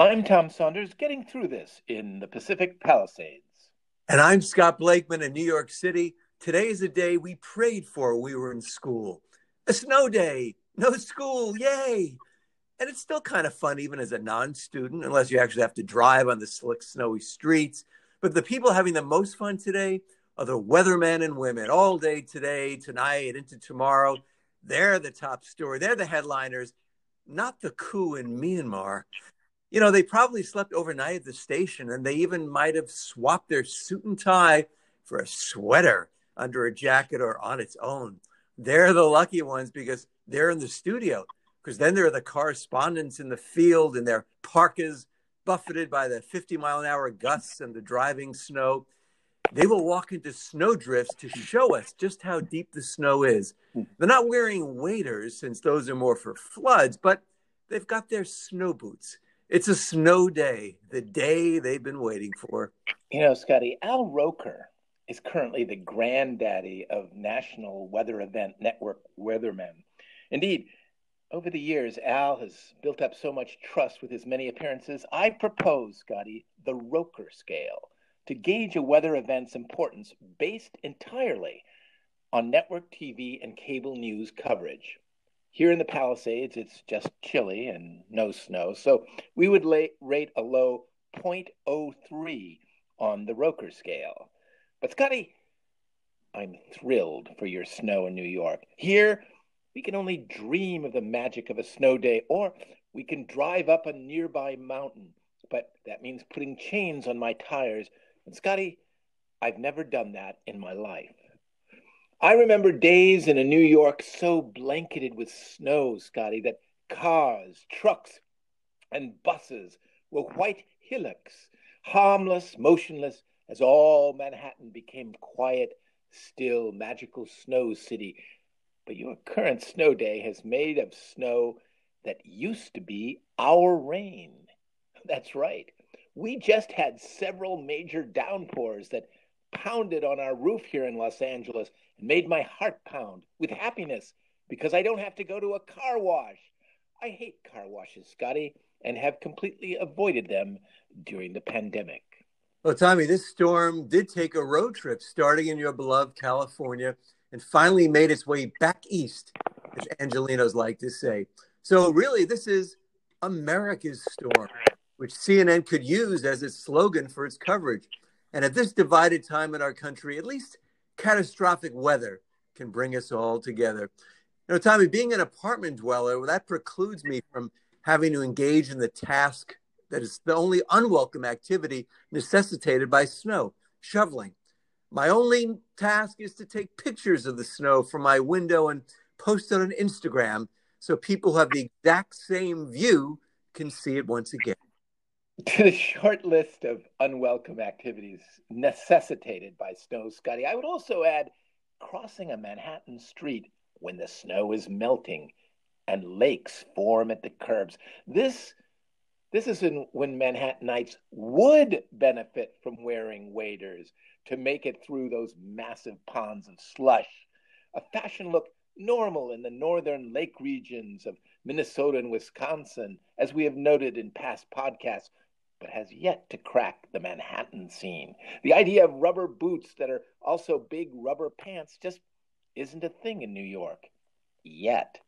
I'm Tom Saunders, getting through this in the Pacific Palisades. And I'm Scott Blakeman in New York City. Today is a day we prayed for we were in school. A snow day, no school, yay! And it's still kind of fun, even as a non student, unless you actually have to drive on the slick, snowy streets. But the people having the most fun today are the weathermen and women all day today, tonight, into tomorrow. They're the top story, they're the headliners, not the coup in Myanmar you know, they probably slept overnight at the station and they even might have swapped their suit and tie for a sweater under a jacket or on its own. They're the lucky ones because they're in the studio, because then there are the correspondents in the field in their parkas, buffeted by the 50 mile an hour gusts and the driving snow. They will walk into snow drifts to show us just how deep the snow is. Hmm. They're not wearing waders, since those are more for floods, but they've got their snow boots it's a snow day, the day they've been waiting for. You know, Scotty, Al Roker is currently the granddaddy of National Weather Event Network weathermen. Indeed, over the years, Al has built up so much trust with his many appearances. I propose, Scotty, the Roker scale to gauge a weather event's importance based entirely on network TV and cable news coverage. Here in the Palisades, it's just chilly and no snow. So we would lay, rate a low 0.03 on the Roker scale. But Scotty, I'm thrilled for your snow in New York. Here, we can only dream of the magic of a snow day, or we can drive up a nearby mountain. But that means putting chains on my tires. And Scotty, I've never done that in my life. I remember days in a New York so blanketed with snow, Scotty, that cars, trucks, and buses were white hillocks, harmless, motionless, as all Manhattan became quiet, still, magical snow city. But your current snow day has made of snow that used to be our rain. That's right. We just had several major downpours that pounded on our roof here in Los Angeles and made my heart pound with happiness because I don't have to go to a car wash. I hate car washes, Scotty, and have completely avoided them during the pandemic. Well, Tommy, this storm did take a road trip starting in your beloved California and finally made its way back east, as Angelenos like to say. So, really, this is America's storm, which CNN could use as its slogan for its coverage. And at this divided time in our country, at least catastrophic weather can bring us all together. You know, Tommy, being an apartment dweller, well, that precludes me from having to engage in the task that is the only unwelcome activity necessitated by snow shoveling. My only task is to take pictures of the snow from my window and post it on Instagram so people who have the exact same view can see it once again. To the short list of unwelcome activities necessitated by snow, Scotty, I would also add crossing a Manhattan street when the snow is melting and lakes form at the curbs. This this is in, when Manhattanites would benefit from wearing waders to make it through those massive ponds of slush. A fashion look normal in the northern lake regions of Minnesota and Wisconsin, as we have noted in past podcasts, but has yet to crack the Manhattan scene. The idea of rubber boots that are also big rubber pants just isn't a thing in New York yet.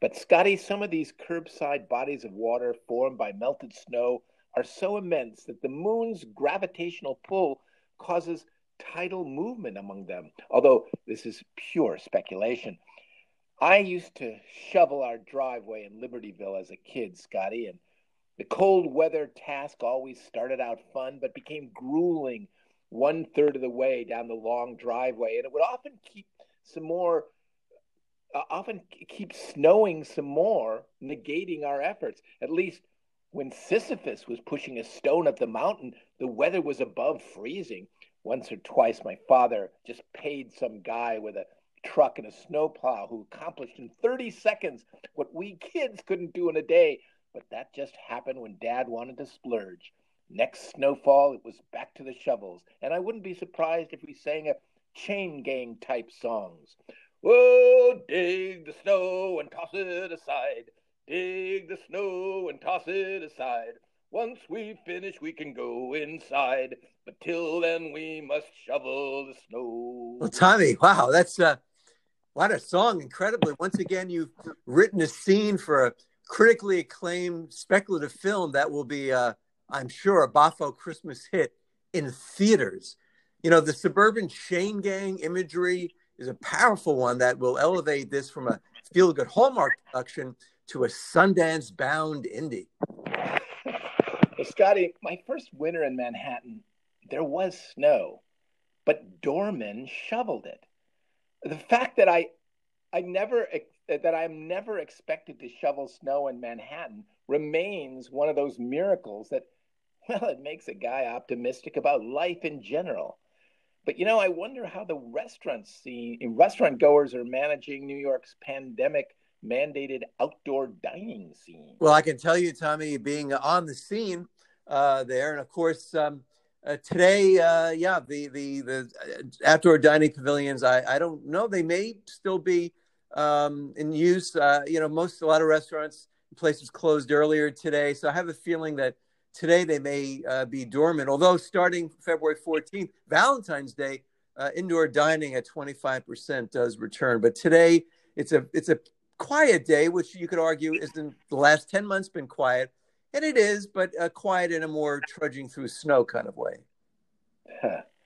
But, Scotty, some of these curbside bodies of water formed by melted snow are so immense that the moon's gravitational pull causes tidal movement among them, although this is pure speculation. I used to shovel our driveway in Libertyville as a kid, Scotty, and the cold weather task always started out fun, but became grueling one third of the way down the long driveway, and it would often keep some more, uh, often keep snowing some more, negating our efforts. At least when Sisyphus was pushing a stone up the mountain, the weather was above freezing. Once or twice, my father just paid some guy with a truck and a snowplow who accomplished in 30 seconds what we kids couldn't do in a day but that just happened when Dad wanted to splurge. Next snowfall, it was back to the shovels, and I wouldn't be surprised if we sang a chain gang type songs. Oh, dig the snow and toss it aside. Dig the snow and toss it aside. Once we finish, we can go inside. But till then, we must shovel the snow. Well, Tommy, wow, that's uh, what a song! Incredibly, once again, you've written a scene for a critically acclaimed speculative film that will be, uh, I'm sure, a Boffo Christmas hit in theaters. You know, the suburban chain gang imagery is a powerful one that will elevate this from a feel good Hallmark production to a Sundance bound indie. Well, Scotty, my first winter in Manhattan, there was snow, but doormen shoveled it. The fact that I, I never that I'm never expected to shovel snow in Manhattan remains one of those miracles that, well, it makes a guy optimistic about life in general. But you know, I wonder how the restaurant scene, restaurant goers are managing New York's pandemic mandated outdoor dining scene. Well, I can tell you, Tommy, being on the scene uh, there, and of course, um, uh, today, uh, yeah, the the the outdoor dining pavilions. I I don't know. They may still be um, in use. Uh, you know, most a lot of restaurants places closed earlier today, so I have a feeling that today they may uh, be dormant. Although starting February 14th, Valentine's Day, uh, indoor dining at 25% does return. But today it's a it's a quiet day, which you could argue isn't the last 10 months been quiet, and it is, but uh, quiet in a more trudging through snow kind of way.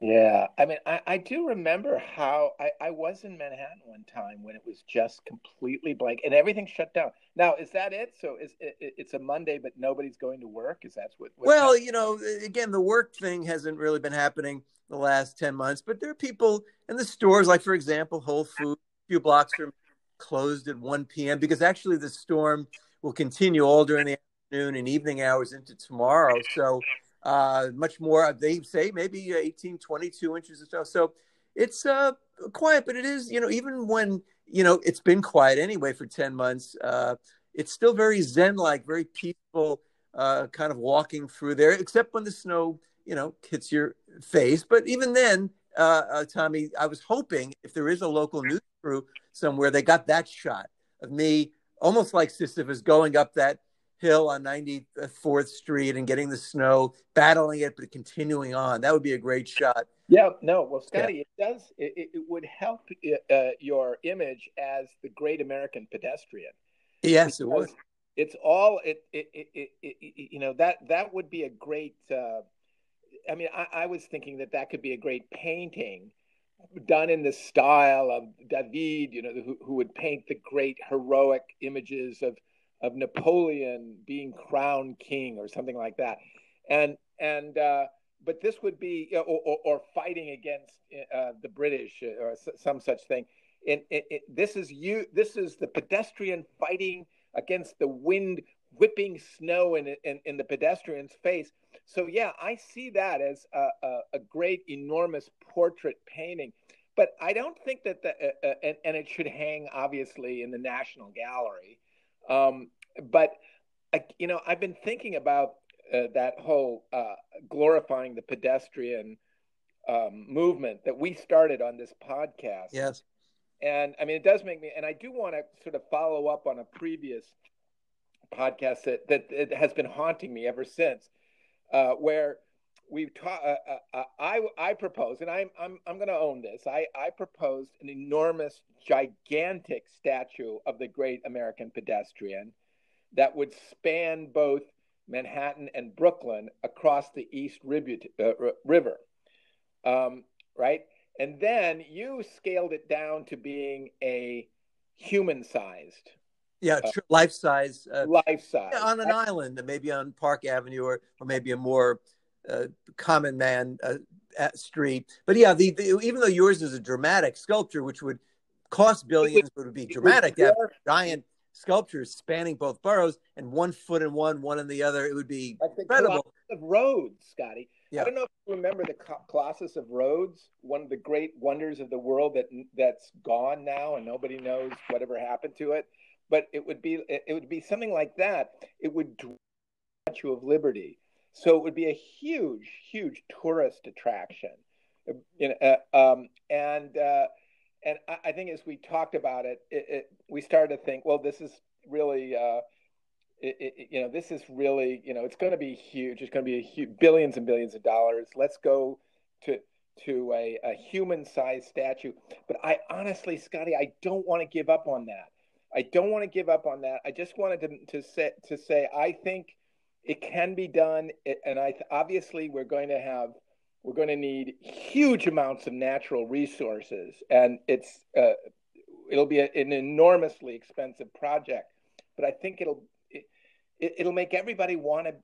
Yeah, I mean, I, I do remember how I, I was in Manhattan one time when it was just completely blank and everything shut down. Now, is that it? So is it, it's a Monday, but nobody's going to work? Is that what? Well, happening? you know, again, the work thing hasn't really been happening the last ten months, but there are people in the stores, like for example, Whole Foods, a few blocks from closed at 1 p.m. because actually the storm will continue all during the afternoon and evening hours into tomorrow. So uh, much more. They say maybe 18, 22 inches or so. So it's uh, quiet, but it is, you know, even when, you know, it's been quiet anyway for 10 months, uh, it's still very zen like, very peaceful, uh, kind of walking through there, except when the snow, you know, hits your face. But even then, uh, uh, Tommy, I was hoping if there is a local news crew somewhere, they got that shot of me almost like Sisyphus going up that hill on 94th Street and getting the snow, battling it, but continuing on. That would be a great shot. Yeah, no, well, Scotty, yeah. it does. It, it would help uh, your image as the great American pedestrian. Yes, it would. It's all it, it, it, it, you know that that would be a great. Uh, I mean, I, I was thinking that that could be a great painting done in the style of David, you know, who, who would paint the great heroic images of of Napoleon being crowned king or something like that, and and uh, but this would be or, or, or fighting against uh, the British or some such thing. And it, it, this is you. This is the pedestrian fighting against the wind whipping snow in, in, in the pedestrian's face. So yeah, I see that as a, a, a great, enormous portrait painting. But I don't think that the uh, uh, and, and it should hang obviously in the National Gallery. Um, but I, you know, I've been thinking about uh, that whole uh, glorifying the pedestrian um, movement that we started on this podcast. Yes. And I mean, it does make me, and I do want to sort of follow up on a previous podcast that, that, that has been haunting me ever since, uh, where we've taught. Uh, uh, I I propose, and I'm I'm I'm going to own this. I I proposed an enormous, gigantic statue of the great American pedestrian that would span both Manhattan and Brooklyn across the East uh, River, um, right? And then you scaled it down to being a human-sized. Yeah, uh, life size. Uh, life size. On an island, maybe on Park Avenue or, or maybe a more uh, common man uh, street. But yeah, the, the, even though yours is a dramatic sculpture, which would cost billions, would, would be dramatic. Would, giant sculptures spanning both boroughs and one foot in one, one in the other. It would be like incredible. Of Rhodes, Scotty. Yeah. I don't know if you remember the Colossus of Rhodes, one of the great wonders of the world that that's gone now, and nobody knows whatever happened to it. But it would be it would be something like that. It would Statue of Liberty, so it would be a huge, huge tourist attraction. You know, uh, um, and uh, and I, I, think as we talked about it, it, it, we started to think, well, this is really uh, it, you know, this is really, you know, it's going to be huge. It's going to be a huge, billions and billions of dollars. Let's go to to a, a human-sized statue. But I honestly, Scotty, I don't want to give up on that. I don't want to give up on that. I just wanted to, to say to say I think it can be done, and I obviously we're going to have we're going to need huge amounts of natural resources, and it's uh, it'll be a, an enormously expensive project. But I think it'll it, it'll make everybody want to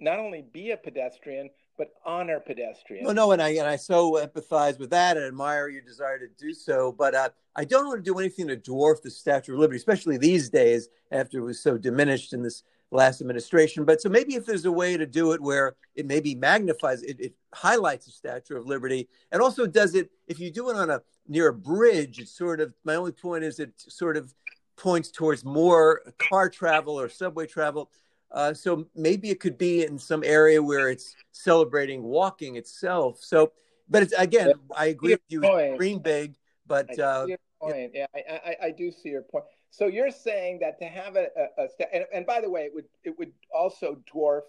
not only be a pedestrian but honor pedestrians. No, no, and I and I so empathize with that and admire your desire to do so. But uh, I don't want to do anything to dwarf the Statue of Liberty, especially these days after it was so diminished in this last administration. But so maybe if there's a way to do it where it maybe magnifies, it, it highlights the Statue of Liberty, and also does it if you do it on a near a bridge. It's sort of my only point is it sort of points towards more car travel or subway travel. Uh, so maybe it could be in some area where it's celebrating walking itself. So, but it's again, I agree with you. Dream big, but uh, point. Yeah, I, I, I, do see your point. So you're saying that to have a, a, a and, and, by the way, it would it would also dwarf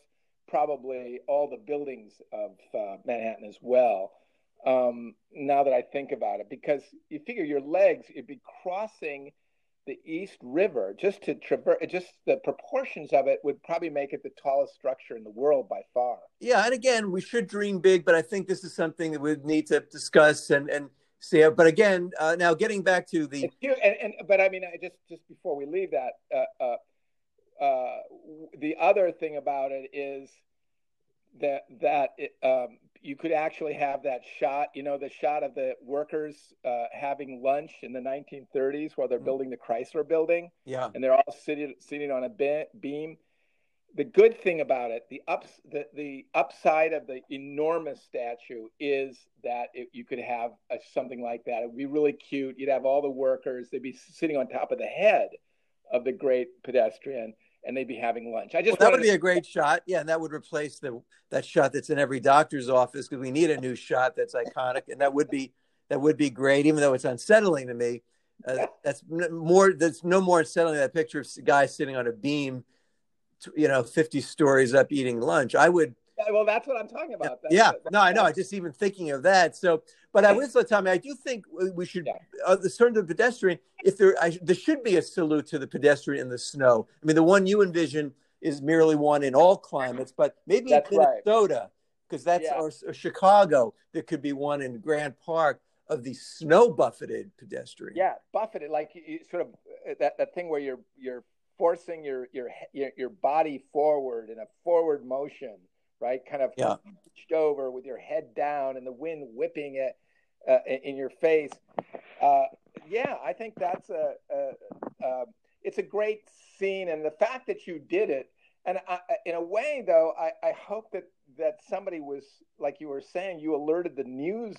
probably all the buildings of uh, Manhattan as well. Um, now that I think about it, because you figure your legs, you'd be crossing the East River just to traverse, just the proportions of it would probably make it the tallest structure in the world by far. Yeah, and again, we should dream big, but I think this is something that we need to discuss and and see. But again, uh, now getting back to the and, and but I mean, I just just before we leave that, uh, uh, uh the other thing about it is that that it, um, you could actually have that shot, you know, the shot of the workers uh, having lunch in the 1930s while they're mm. building the Chrysler building. Yeah. And they're all sitting sitting on a beam. The good thing about it, the ups, the, the upside of the enormous statue is that it, you could have a, something like that. It would be really cute. You'd have all the workers. They'd be sitting on top of the head of the great pedestrian and they'd be having lunch. I just well, that would be to... a great shot. Yeah, and that would replace the that shot that's in every doctor's office because we need a new shot that's iconic, and that would be that would be great, even though it's unsettling to me. Uh, that's more. That's no more unsettling than that picture of a guy sitting on a beam, you know, fifty stories up eating lunch. I would well, that's what I'm talking about. That's, yeah, no, I know. I just even thinking of that. So, but I was Tommy. I do think we should yeah. uh, turn to the pedestrian. If there, I, there should be a salute to the pedestrian in the snow. I mean, the one you envision is merely one in all climates, but maybe that's in Minnesota, because right. that's yeah. or, or Chicago. There could be one in Grant Park of the snow buffeted pedestrian. Yeah, buffeted, like you, sort of uh, that, that thing where you're you're forcing your your your, your body forward in a forward motion right? Kind of yeah. over with your head down and the wind whipping it uh, in your face. Uh, yeah, I think that's a, a, a, it's a great scene, and the fact that you did it, and I, in a way, though, I, I hope that that somebody was like you were saying, you alerted the news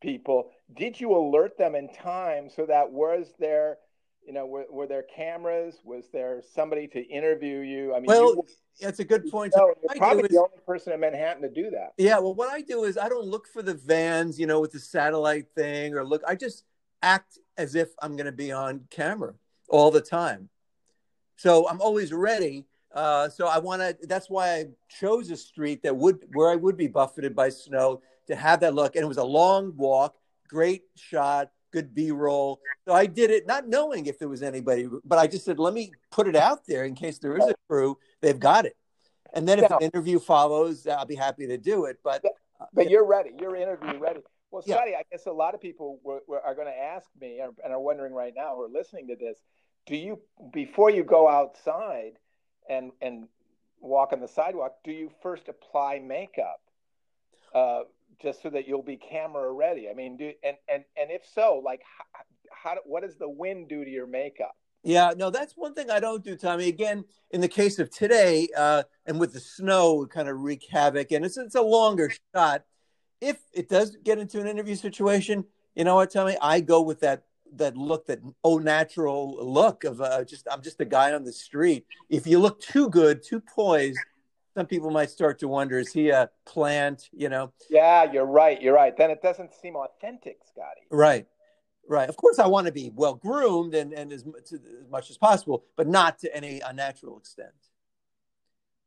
people. Did you alert them in time so that was there? You know, were, were there cameras? Was there somebody to interview you? I mean, well, you, that's a good point. You know, you're probably is, the only person in Manhattan to do that. Yeah. Well, what I do is I don't look for the vans, you know, with the satellite thing or look, I just act as if I'm going to be on camera all the time. So I'm always ready. Uh, so I want to, that's why I chose a street that would, where I would be buffeted by snow to have that look. And it was a long walk, great shot good b-roll. So i did it not knowing if there was anybody but i just said let me put it out there in case there is a crew. They've got it. And then if an interview follows i'll be happy to do it but uh, but you're ready. You're interview ready. Well Scotty, yeah. i guess a lot of people were, were, are going to ask me and are wondering right now who are listening to this do you before you go outside and and walk on the sidewalk do you first apply makeup? Uh, just so that you'll be camera ready? I mean, do and and and if so, like how, how what does the wind do to your makeup? Yeah, no, that's one thing I don't do, Tommy. Again, in the case of today, uh, and with the snow, kind of wreak havoc, and it's it's a longer shot. If it does get into an interview situation, you know what, Tommy? I go with that that look, that oh natural look of uh, just I'm just a guy on the street. If you look too good, too poised, some people might start to wonder is he a plant you know yeah you're right you're right then it doesn't seem authentic scotty right right of course i want to be well groomed and, and as, as much as possible but not to any unnatural extent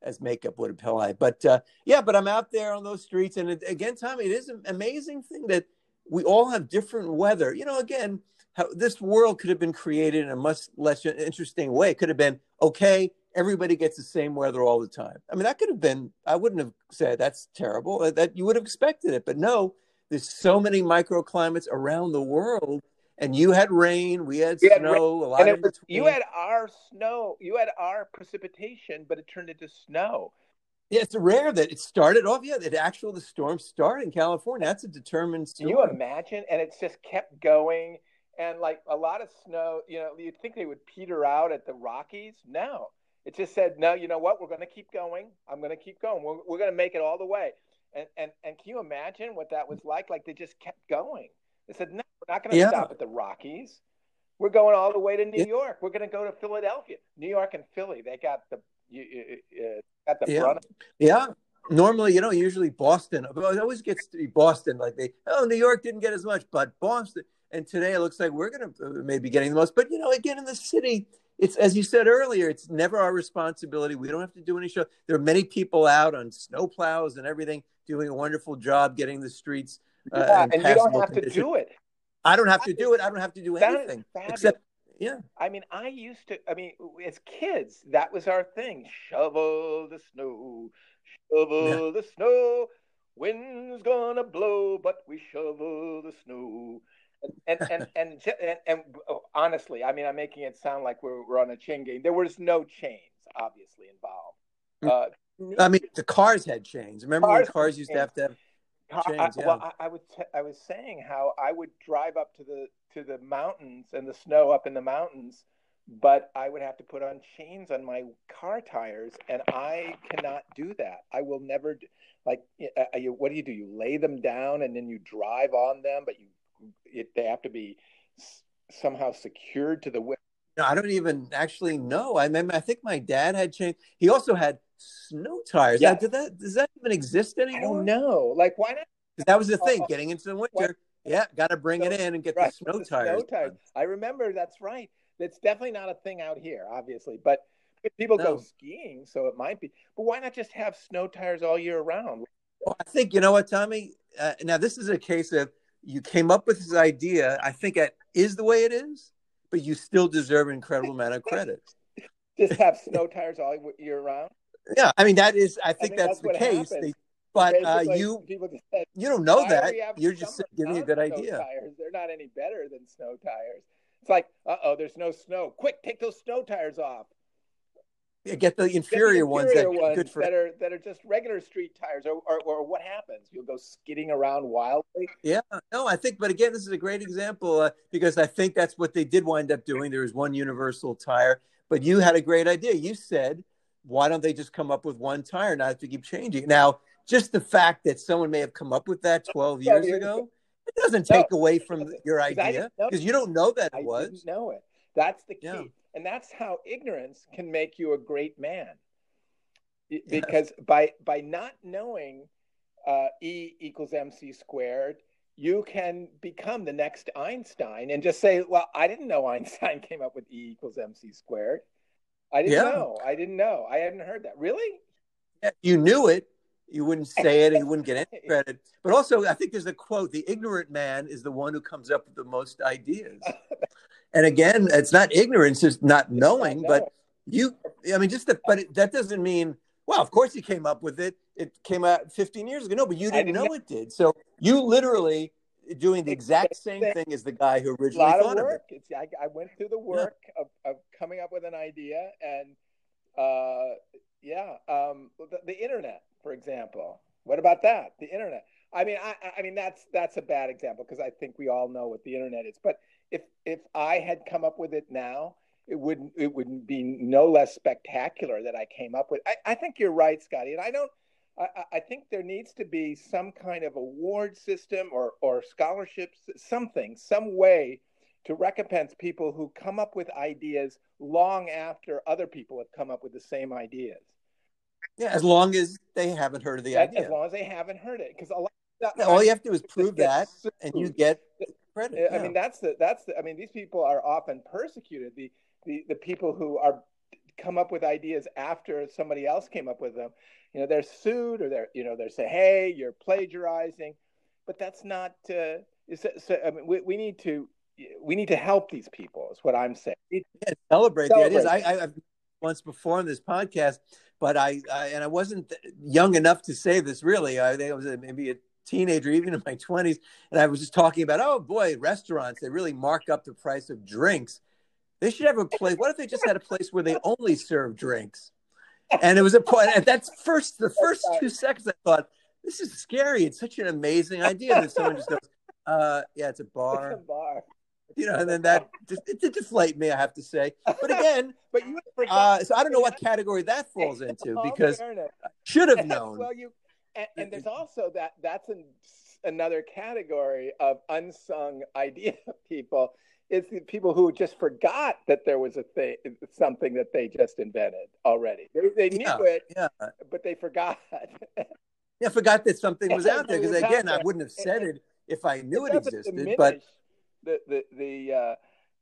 as makeup would apply. But uh, yeah, but I'm out there on those streets, and it, again, Tommy, it is an amazing thing that we all have different weather. You know, again, how this world could have been created in a much less interesting way. It could have been okay. Everybody gets the same weather all the time. I mean, that could have been. I wouldn't have said that's terrible. Uh, that you would have expected it, but no. There's so many microclimates around the world and you had rain, we had, had snow, rain, a lot of was, you had our snow, you had our precipitation, but it turned into snow. Yeah, it's rare that it started off. Yeah, that actual the storm started in California. That's a determined storm. Can you imagine? And it's just kept going, and like a lot of snow. You know, you'd think they would peter out at the Rockies. No, it just said, no. You know what? We're going to keep going. I'm going to keep going. We're, we're going to make it all the way. And and and can you imagine what that was like? Like they just kept going. They said, no, we're not going to yeah. stop at the Rockies. We're going all the way to New yeah. York. We're going to go to Philadelphia, New York, and Philly. They got the uh, got the yeah. front. Yeah. Normally, you know, usually Boston. It always gets to be Boston. Like they, oh, New York didn't get as much, but Boston. And today it looks like we're going to uh, maybe getting the most. But you know, again, in the city, it's as you said earlier, it's never our responsibility. We don't have to do any show. There are many people out on snow plows and everything doing a wonderful job getting the streets uh, yeah, and, you don't have condition. to do it. I don't have to do it. I don't have to do anything except yeah. I mean, I used to. I mean, as kids, that was our thing: shovel the snow, shovel yeah. the snow. Wind's gonna blow, but we shovel the snow. And and and and, and, and oh, honestly, I mean, I'm making it sound like we're, we're on a chain game. There was no chains, obviously, involved. Mm. Uh, I mean, the cars had chains. Remember cars when cars used to have to have Change, I, yeah. Well, I, I would. T- I was saying how I would drive up to the to the mountains and the snow up in the mountains, but I would have to put on chains on my car tires, and I cannot do that. I will never. Do, like, uh, you, what do you do? You lay them down and then you drive on them, but you it, they have to be somehow secured to the. No, I don't even actually know. I mean, I think my dad had changed. He also had snow tires. Yeah. Now, did that does that even exist anymore? I don't know. Like why not? That was the thing. Uh, getting into the winter, what? yeah, got to bring so, it in and get right, the snow the tires. Snow tires. I remember. That's right. That's definitely not a thing out here, obviously, but people no. go skiing, so it might be. But why not just have snow tires all year round? Well, I think you know what, Tommy. Uh, now this is a case of you came up with this idea. I think it is the way it is, but you still deserve an incredible amount of credit. just have snow tires all year round. Yeah, I mean that is. I think, I that's, that's, the case. They, but uh, you said, you don't know that. You're just giving a good idea. Tires? They're not any better than snow tires. It's like, uh oh, there's no snow. Quick, take those snow tires off. Get the inferior, get the inferior ones, that, ones good for... that are that are just regular street tires, or, or, or what happens? You'll go skidding around wildly. Yeah, no, I think, but again, this is a great example uh, because I think that's what they did wind up doing. There was one universal tire, but you had a great idea. You said why don't they just come up with one tire, not have to keep changing? Now, just the fact that someone may have come up with that 12 years ago, it doesn't take no, away from your idea because you don't know that it I was. Know it. That's the key. Yeah. And that's how ignorance can make you a great man. Because by by not knowing uh, E equals MC squared, you can become the next Einstein and just say, "Well, I didn't know Einstein came up with E equals MC squared." I didn't yeah. know. I didn't know. I hadn't heard that. Really? Yeah, you knew it. You wouldn't say it, and you wouldn't get any credit. But also, I think there's a quote: "The ignorant man is the one who comes up with the most ideas." and again, it's not ignorance; it's not knowing. But you, I mean, just that. But it, that doesn't mean. Well, of course, he came up with it. It came out 15 years ago. No, but you didn't, didn't know, it did. So you literally doing the exact same thing as the guy who originally a lot thought of work. of it. It's, I, I, went through the work yeah. of, of coming up with an idea, and uh, yeah, um, the, the, internet, for example. What about that? The internet. I mean, I, I mean that's that's a bad example because I think we all know what the internet is. But if if I had come up with it now, it wouldn't it would be no less spectacular that I came up with. I, I think you're right, Scotty, and I don't I, I, think there needs to be some kind of award system or, or scholarships, something, some way to recompense people who come up with ideas long after other people have come up with the same ideas. Yeah, as long as they haven't heard of the idea. As long as they haven't heard it, because a lot. All you have to do is prove that, and you get credit. I yeah. mean, that's the that's the. I mean, these people are often persecuted. The the the people who are come up with ideas after somebody else came up with them, you know, they're sued or they're, you know, they're say, hey, you're plagiarizing. But that's not, uh, so, I mean, we, we need to, we need to help these people is what I'm saying. Yeah, celebrate, celebrate, the ideas. I, I, I've once before on this podcast, but I, I, and I wasn't young enough to say this really. I think I was maybe a teenager, even in my 20s, and I was just talking about, oh boy, restaurants, they really mark up the price of drinks. They should have a place. What if they just had a place where they only serve drinks? And it was a point. And that's first, the first two seconds, I thought, this is scary. It's such an amazing idea that someone just goes, uh, yeah, it's a bar. It's a bar. You know, and then that just it did deflate me, I have to say. But again, but you uh, so I don't know what category that falls into because I should have known. well, you and, and there's also that that's an, another category of unsung idea people. Is the people who just forgot that there was a thing something that they just invented already. They, they yeah, knew it yeah. but they forgot. Yeah forgot that something was out there because again i wouldn't have said it, it if i knew it, it existed but the the the uh,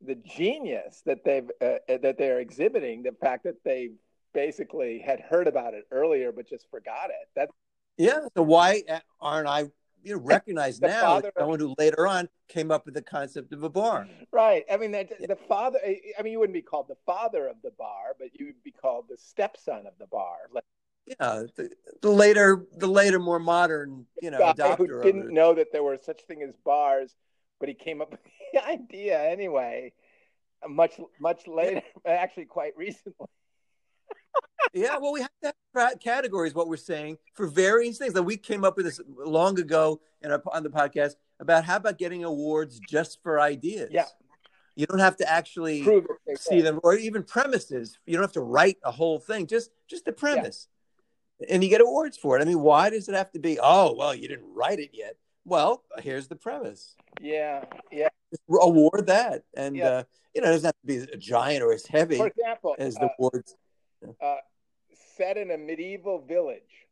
the genius that they've uh, that they're exhibiting the fact that they basically had heard about it earlier but just forgot it. That's yeah. So why aren't I you know, recognized now as someone who later on came up with the concept of a bar? Right. I mean, the, the father. I mean, you wouldn't be called the father of the bar, but you would be called the stepson of the bar. Like, yeah, the, the, later, the later, more modern, you know, adopter who didn't know that there were such thing as bars, but he came up with the idea anyway. Much, much later, actually, quite recently yeah, well, we have to have categories. What we're saying for various things that we came up with this long ago in our, on the podcast about how about getting awards just for ideas. Yeah, you don't have to actually see them, or even premises. You don't have to write a whole thing. Just just the premise, yeah. and you get awards for it. I mean, why does it have to be? Oh, well, you didn't write it yet. Well, here's the premise. Yeah, yeah. Just award that, and yeah. uh, you know, it doesn't have to be a giant or as heavy for example, as the uh, awards. Uh, set in a medieval village.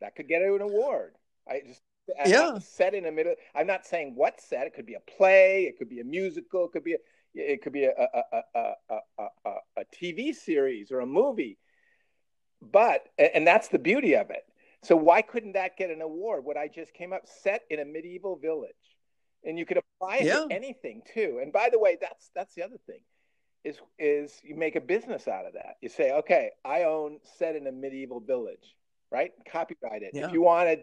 That could get an award. I just yeah set in a middle. I'm not saying what set. It could be a play. It could be a musical. It could be a, it could be a a, a, a, a, a TV series or a movie. But and that's the beauty of it. So why couldn't that get an award? What I just came up set in a medieval village, and you could apply it yeah. to anything too. And by the way, that's that's the other thing is is you make a business out of that. You say, okay, I own set in a medieval village, right? Copyright it. Yeah. If you want to,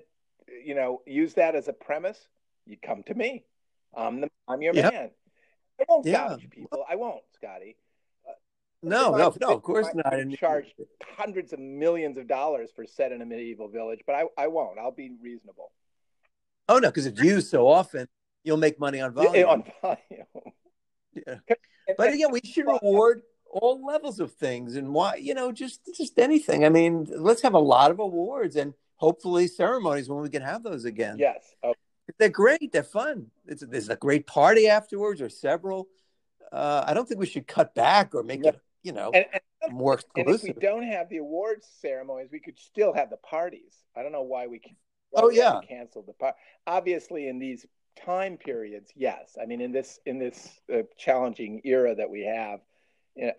you know, use that as a premise, you come to me. I'm the I'm your yep. man. I won't yeah. gouge people. I won't, Scotty. Uh, no, no, no, of course not. I charge hundreds of millions of dollars for set in a medieval village, but I, I won't. I'll be reasonable. Oh no, because it's used so often, you'll make money on volume. on volume. Yeah but again, we should reward all levels of things and why you know just just anything. I mean, let's have a lot of awards and hopefully ceremonies when we can have those again. Yes, oh. they're great. They're fun. It's there's a great party afterwards or several. Uh, I don't think we should cut back or make it you know and, and, more exclusive. And if we don't have the awards ceremonies, we could still have the parties. I don't know why we. Why oh yeah, canceled the party. Obviously, in these time periods, yes. I mean, in this in this uh, challenging era that we have,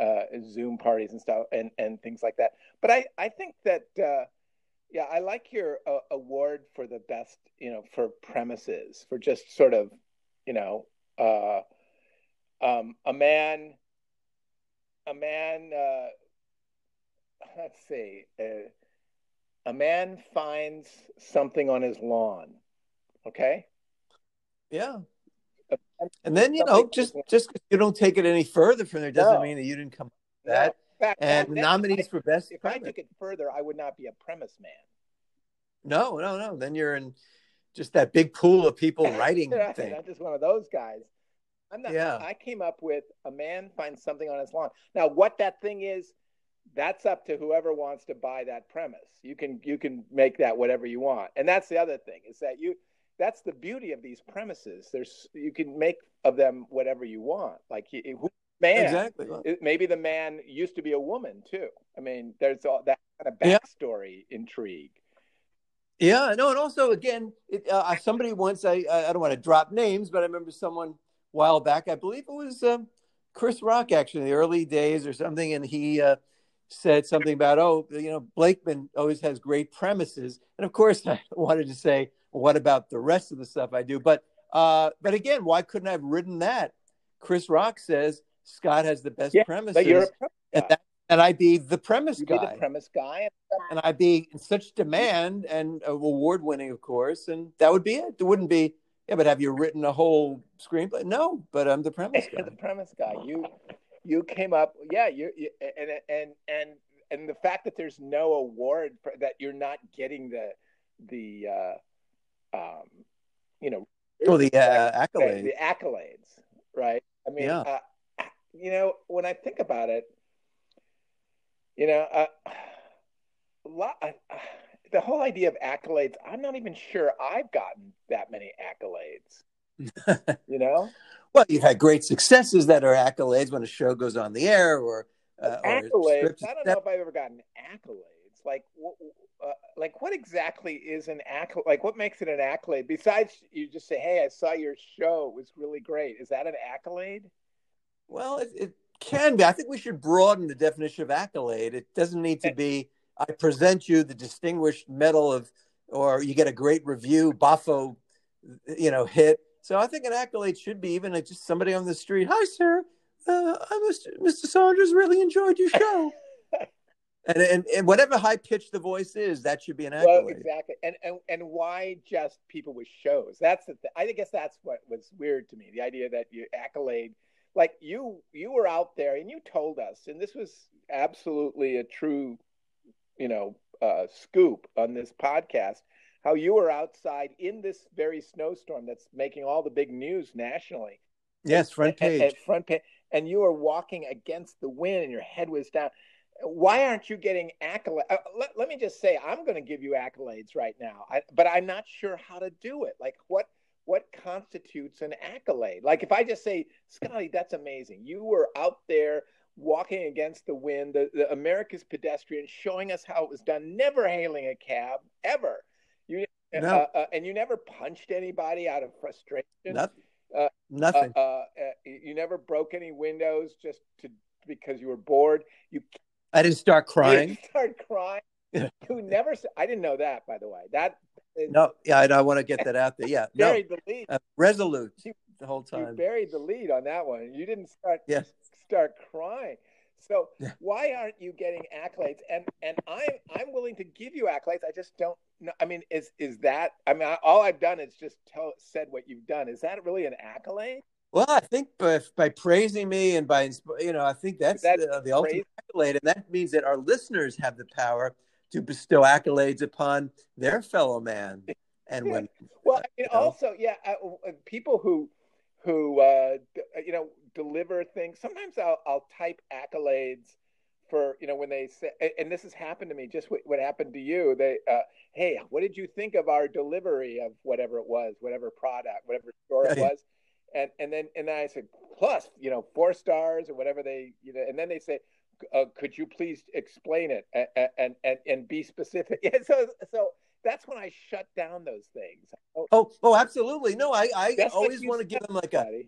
uh, Zoom parties and stuff, and and things like that. But I I think that uh, yeah, I like your uh, award for the best, you know, for premises, for just sort of, you know, uh, um, a man, a man. Uh, let's see. a man finds something on his lawn. Okay yeah. And then you know, just just you don't take it any further from there doesn't no. mean that you didn't come up with that. No. Fact, and nominees I, for best. If premise. I took it further, I would not be a premise man. No, no, no. Then you're in just that big pool of people writing things. I'm just one of those guys. I'm not. Yeah. I came up with a man finds something on his lawn. Now, what that thing is, that's up to whoever wants to buy that premise. You can you can make that whatever you want, and that's the other thing is that you that's the beauty of these premises. There's you can make of them whatever you want. Like who man, exactly. maybe the man used to be a woman too. I mean, there's all that kind of backstory yeah. intrigue. Yeah, no, and also again, it, uh, somebody once I I don't want to drop names, but I remember someone a while back. I believe it was uh, Chris Rock actually in the early days or something, and he uh, said something about, oh, you know, Blakeman always has great premises. And of course, I wanted to say, what about the rest of the stuff I do? But uh, but again, why couldn't I have written that? Chris Rock says Scott has the best Yeah, premises, but you're and, that, and I be the premise You guy, the premise guy. and I'd be in such demand and award winning, of course, and that would be it. It wouldn't be, yeah, but have you written a whole screenplay? No, but I'm the premise guy. the premise guy. You you came up, yeah. You, you and and and and the fact that there's no award for that, you're not getting the the uh, um, you know, Oh, the uh, the, accolade. the accolades, right? I mean, Yeah. uh, you know, when I think about it, you know, uh, a lot, uh, the whole idea of accolades, I'm not even sure I've gotten that many accolades. You know, Well, you've had great successes that are accolades when a show goes on the air or, uh, accolades. is I don't know if I've ever gotten accolades. Like, wh- uh, like what exactly is an accolade? Like, what makes it an accolade? Besides, you just say, "Hey, I saw your show; it was really great." Is that an accolade? Well, it, it can be. I think we should broaden the definition of accolade. It doesn't need to be, I present you the distinguished medal of, or you get a great review, Boffo, you know, hit. So I think an accolade should be even just somebody on the street. Hi, sir. Uh, I Mr. Mr. Saunders really enjoyed your show. and, and and whatever high pitched the voice is, that should be an accolade. Well, exactly. And, and and why just people with shows? That's the. Th- I guess that's what was weird to me. The idea that you accolade, like you you were out there and you told us, and this was absolutely a true, you know, uh, scoop on this podcast. How you were outside in this very snowstorm that's making all the big news nationally. Yes, front At- at- page. at front page, and you were walking against the wind, and your head was down. Why aren't you getting accolades? Uh, let, let me just say, I'm going to give you accolades right now, I, but I'm not sure how to do it. Like, what what constitutes an accolade? Like, if I just say, Scotty, that's amazing. You were out there walking against the wind, the, the America's pedestrian, showing us how it was done. Never hailing a cab ever. You No. uh, uh, and you never punched anybody out of frustration. Nothing. Uh, Nothing. Uh, uh, you never broke any windows just to because you were bored. You I didn't start crying. You start crying. Who never. I didn't know that, by the way. That is, No, yeah, I, I want to get that out there. Yeah, no, buried the lead. uh, resolute You- the whole You time. buried the lead on that one. You didn't start Yes. start crying. So Yeah. why aren't you getting accolades? And and I'm I'm willing to give you accolades. I just don't know. I mean, is is that? I mean, I, all I've done is just tell said what you've done. Is that really an accolade? Well, I think by, by praising me and by you know, I think that's That's the, the ultimate accolade, and that means that our listeners have the power to bestow accolades upon their fellow man and women. Well, Uh, I mean, also, yeah, uh, uh, people who who uh, d- uh, you know deliver things. Sometimes I'll I'll type accolades for you know when they say, and this has happened to me. Just what, what happened to you? They, uh, hey, what did you think of our delivery of whatever it was, whatever product, whatever store it was? And and then and then I said plus, you know, four stars or whatever they, you know, and then they say. Uh, could you please explain it and and and, and be specific? Yeah, so so that's when I shut down those things. Oh, Oh, oh, absolutely. No, I, I always want to give them like a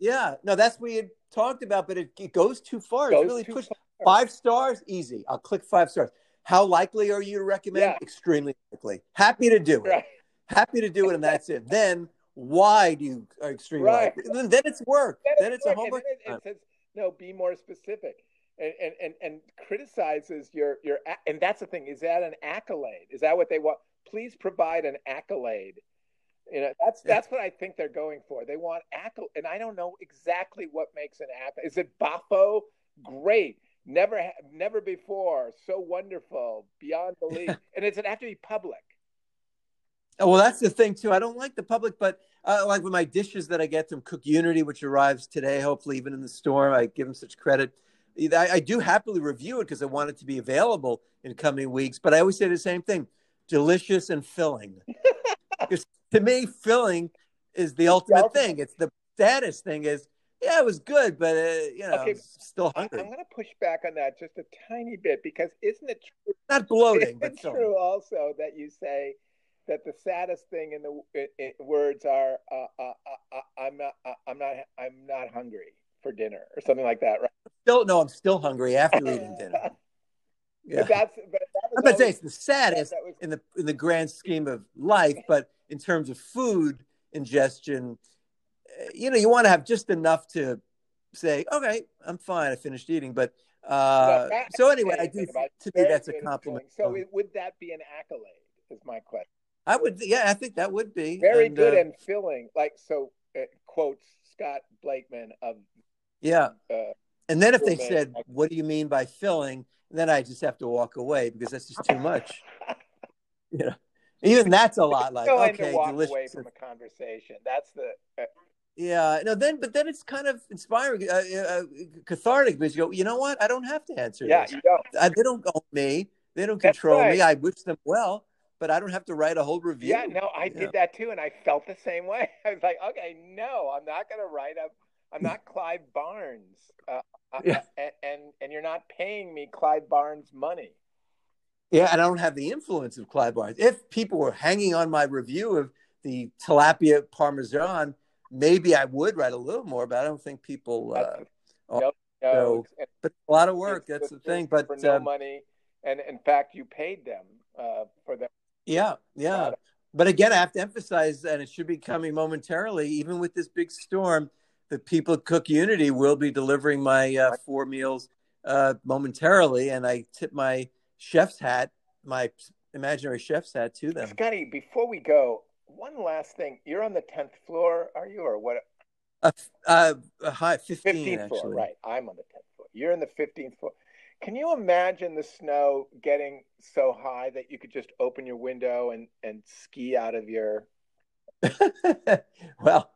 yeah. No, that's what we had talked about, but it, it goes too far. Goes it's really pushed. far. Five stars, easy. I'll click five stars. How likely are you to recommend? Yeah. Extremely likely. Happy to do it. Right. happy to do it, and that's it. Then why do you are extremely Right. Then, then it's work. Then Then it's a work, and homework. then it, it says no. Be more specific, and and and, and criticizes your your. a- And that's the thing. Is that an accolade? Is that what they want? Please provide an accolade. You know, that's Yeah. that's what I think they're going for. They want accolade, and I don't know exactly what makes an accolade. Is it Boffo? Great. Never, never before. So wonderful, beyond belief. and does it have to be public? Oh, well, that's the thing too. I don't like the public, but uh, like with my dishes that I get from CookUnity, which arrives today, hopefully even in the storm, I give them such credit. I, I do happily review it because I want it to be available in coming weeks. But I always say the same thing: delicious and filling. Because to me, filling is the ultimate ultimate. thing. It's the status thing. Is yeah, it was good, but uh, you know, Okay. Still hungry. I'm going to push back on that just a tiny bit because isn't it true? Not bloating, but true also that you say that the saddest thing in the words are uh, uh, uh, uh, I'm not uh, I'm not I'm not hungry for dinner or something like that, right? Still, no, I'm still hungry after eating dinner. Yeah. But that's, but that I'm gonna say it's the saddest was, in the in the grand scheme of life, but in terms of food ingestion, eh, you know, you want to have just enough to say, okay, I'm fine, I finished eating. But uh, so anyway, I do to me that's a compliment. So would that be an accolade? Is my question. I would, yeah, I think that would be very and, good uh, and filling. Like so, it quotes Scott Blakeman of yeah. Uh, and then if they said, "What do you mean by filling?" then I just have to walk away because that's just too much. you know, even that's a lot. Like okay, walk delicious. away from a conversation. That's the. Uh, yeah, no. Then, but then it's kind of inspiring, uh, uh, cathartic because you go, you know what? I don't have to answer. Yeah, this. you don't. Uh, they don't own me. They don't control right. me. I wish them well, but I don't have to write a whole review. Yeah, no, I did that too, and I felt the same way. I was like, okay, no, I'm not going to write a. I'm not Clive Barnes. Uh, uh, yeah. and, and and you're not paying me Clive Barnes money. Yeah, and I don't have the influence of Clive Barnes. If people were hanging on my review of the tilapia parmesan, maybe I would write a little more, but I don't think people. Uh, no, no. So, but a lot of work. That's the thing. But for no um, money, and in fact, you paid them uh, for that. Yeah, yeah. But again, I have to emphasize, and it should be coming momentarily, even with this big storm the people at CookUnity will be delivering my uh, four meals uh, momentarily, and I tip my chef's hat, my imaginary chef's hat to them. Scotty, before we go, one last thing. You're on the tenth floor, are you, or what? Uh, uh, high, 15, 15th actually. floor, right? I'm on the tenth floor. You're in the fifteenth floor. Can you imagine the snow getting so high that you could just open your window and and ski out of your? well,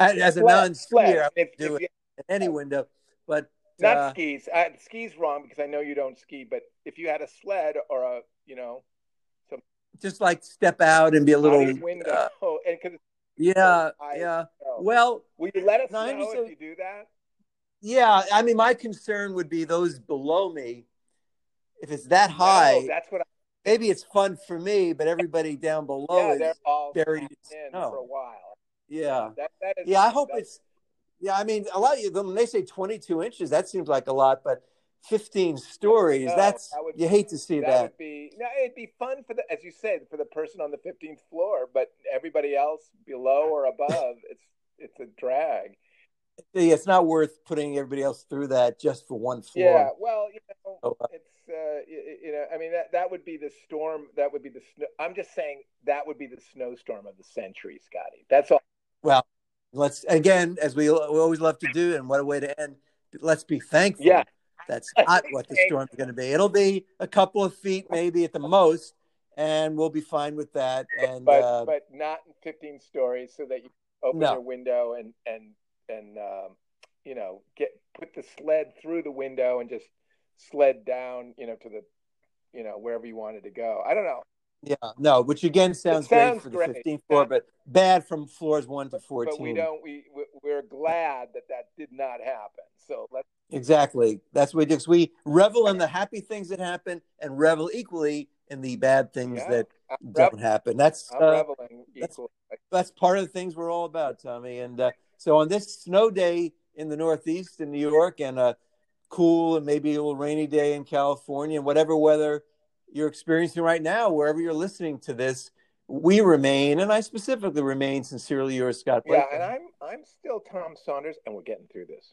as a non-skier, I would do it in any window. But not uh, skis. I, skis wrong because I know you don't ski. But if you had a sled or a, you know, some just like step out and be a little window, uh, and because yeah, yeah. Well, will you let us know if you do that? Yeah, I mean, my concern would be those below me. If it's that high, no, that's what. I, maybe it's fun for me, but everybody down below yeah, is buried in snow. for a while. Yeah. That, that is, yeah, I hope it's. Yeah, I mean, a lot of them. They say 22 inches. That seems like a lot, but 15 stories. No, that's that would, you hate to see that. That would be no. It'd be fun for the, as you said, for the person on the 15th floor, but everybody else below or above, it's it's a drag. It's not worth putting everybody else through that just for one floor. Yeah, well, you know, uh, it's uh, you, you, know, I mean that that would be the storm. That would be the snow. I'm just saying that would be the snowstorm of the century, Scotty. That's all. Well, let's again, as we, we always love to do, and what a way to end. Let's be thankful. Yeah. That's not what the storm is going to be. It'll be a couple of feet, maybe at the most, and we'll be fine with that. And but uh, but not in 15 stories, so that you open no. your window and and and um, you know get put the sled through the window and just sled down, you know, to the you know wherever you wanted to go. I don't know. Yeah, no, which again sounds, sounds great for great. the 15th floor, but bad from floors one to 14. But we don't. We we're glad that that did not happen. So let's exactly. That's what we do. Cause we revel in the happy things that happen and revel equally in the bad things yeah, that I'm don't happen. That's uh, reveling that's, that's, part of the things we're all about, Tommy. And uh, so on this snow day in the Northeast in New York, and a cool and maybe a little rainy day in California, and whatever weather you're experiencing right now, wherever you're listening to this, we remain, and I specifically remain sincerely yours, Scott. Blake. Yeah, and I'm I'm still Tom Saunders, and we're getting through this.